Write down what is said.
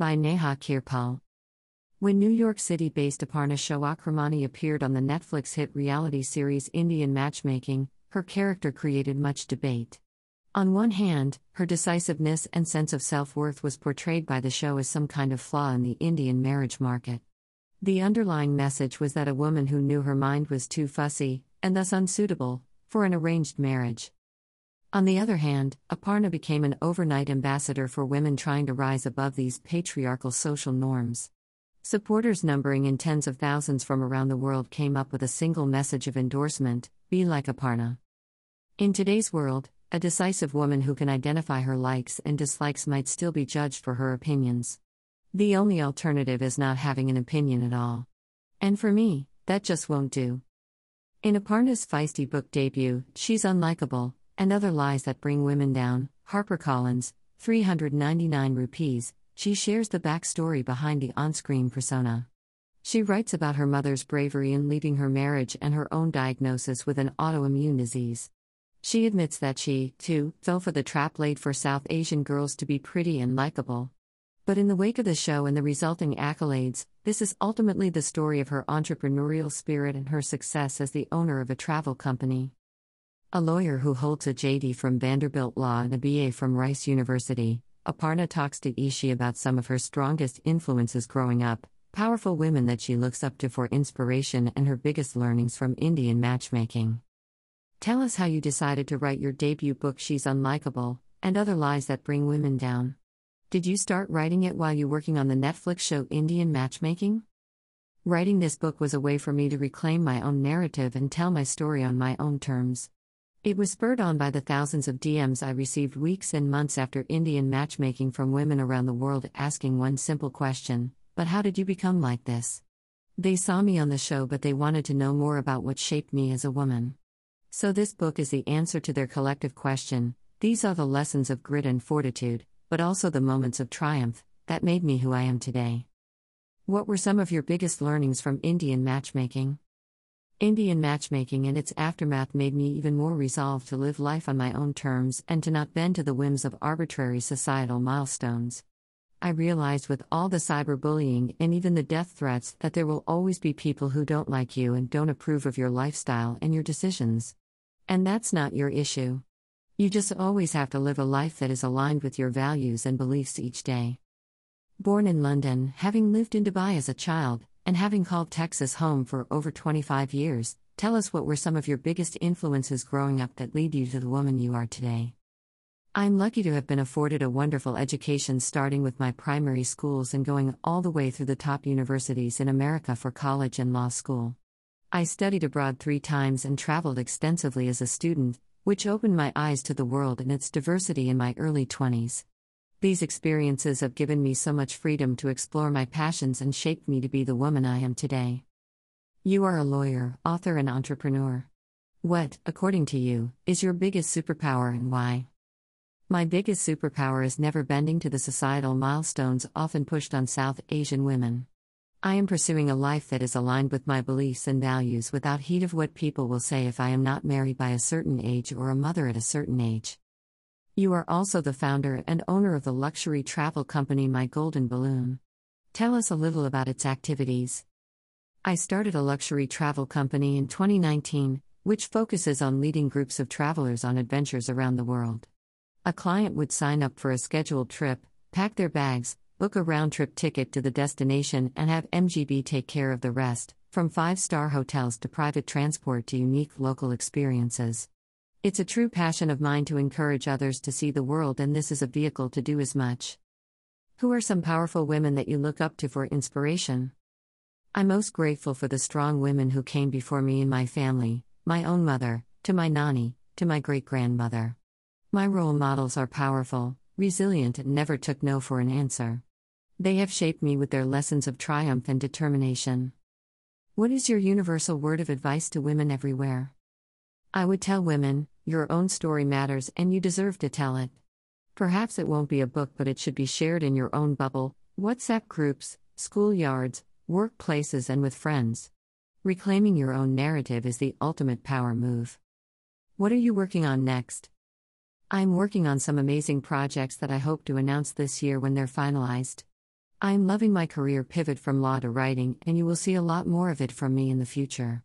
By Neha Kirpal. When New York City based Aparna Shewakramani appeared on the Netflix hit reality series Indian Matchmaking, her character created much debate. On one hand, her decisiveness and sense of self worth was portrayed by the show as some kind of flaw in the Indian marriage market. The underlying message was that a woman who knew her mind was too fussy, and thus unsuitable, for an arranged marriage. On the other hand, Aparna became an overnight ambassador for women trying to rise above these patriarchal social norms. Supporters numbering in tens of thousands from around the world came up with a single message of endorsement be like Aparna. In today's world, a decisive woman who can identify her likes and dislikes might still be judged for her opinions. The only alternative is not having an opinion at all. And for me, that just won't do. In Aparna's feisty book debut, She's Unlikable, and Other Lies That Bring Women Down, HarperCollins, 399 rupees, she shares the backstory behind the on screen persona. She writes about her mother's bravery in leaving her marriage and her own diagnosis with an autoimmune disease. She admits that she, too, fell for the trap laid for South Asian girls to be pretty and likable. But in the wake of the show and the resulting accolades, this is ultimately the story of her entrepreneurial spirit and her success as the owner of a travel company. A lawyer who holds a JD from Vanderbilt Law and a BA from Rice University, Aparna talks to eShe about some of her strongest influences growing up, powerful women that she looks up to for inspiration, and her biggest learnings from Indian matchmaking. Tell us how you decided to write your debut book, She's Unlikable, and Other Lies That Bring Women Down. Did you start writing it while you were working on the Netflix show Indian Matchmaking? Writing this book was a way for me to reclaim my own narrative and tell my story on my own terms. It was spurred on by the thousands of DMs I received weeks and months after Indian matchmaking from women around the world asking one simple question But how did you become like this? They saw me on the show, but they wanted to know more about what shaped me as a woman. So, this book is the answer to their collective question. These are the lessons of grit and fortitude, but also the moments of triumph that made me who I am today. What were some of your biggest learnings from Indian matchmaking? Indian matchmaking and its aftermath made me even more resolved to live life on my own terms and to not bend to the whims of arbitrary societal milestones. I realized with all the cyberbullying and even the death threats that there will always be people who don't like you and don't approve of your lifestyle and your decisions. And that's not your issue. You just always have to live a life that is aligned with your values and beliefs each day. Born in London, having lived in Dubai as a child, and having called Texas home for over 25 years, tell us what were some of your biggest influences growing up that lead you to the woman you are today. I'm lucky to have been afforded a wonderful education starting with my primary schools and going all the way through the top universities in America for college and law school. I studied abroad three times and traveled extensively as a student, which opened my eyes to the world and its diversity in my early 20s. These experiences have given me so much freedom to explore my passions and shaped me to be the woman I am today. You are a lawyer, author, and entrepreneur. What, according to you, is your biggest superpower and why? My biggest superpower is never bending to the societal milestones often pushed on South Asian women. I am pursuing a life that is aligned with my beliefs and values without heed of what people will say if I am not married by a certain age or a mother at a certain age. You are also the founder and owner of the luxury travel company My Golden Balloon. Tell us a little about its activities. I started a luxury travel company in 2019, which focuses on leading groups of travelers on adventures around the world. A client would sign up for a scheduled trip, pack their bags, book a round trip ticket to the destination, and have MGB take care of the rest, from five star hotels to private transport to unique local experiences. It's a true passion of mine to encourage others to see the world, and this is a vehicle to do as much. Who are some powerful women that you look up to for inspiration? I'm most grateful for the strong women who came before me in my family, my own mother, to my nanny, to my great grandmother. My role models are powerful, resilient, and never took no for an answer. They have shaped me with their lessons of triumph and determination. What is your universal word of advice to women everywhere? I would tell women, your own story matters and you deserve to tell it. Perhaps it won't be a book, but it should be shared in your own bubble, WhatsApp groups, schoolyards, workplaces, and with friends. Reclaiming your own narrative is the ultimate power move. What are you working on next? I'm working on some amazing projects that I hope to announce this year when they're finalized. I am loving my career pivot from law to writing, and you will see a lot more of it from me in the future.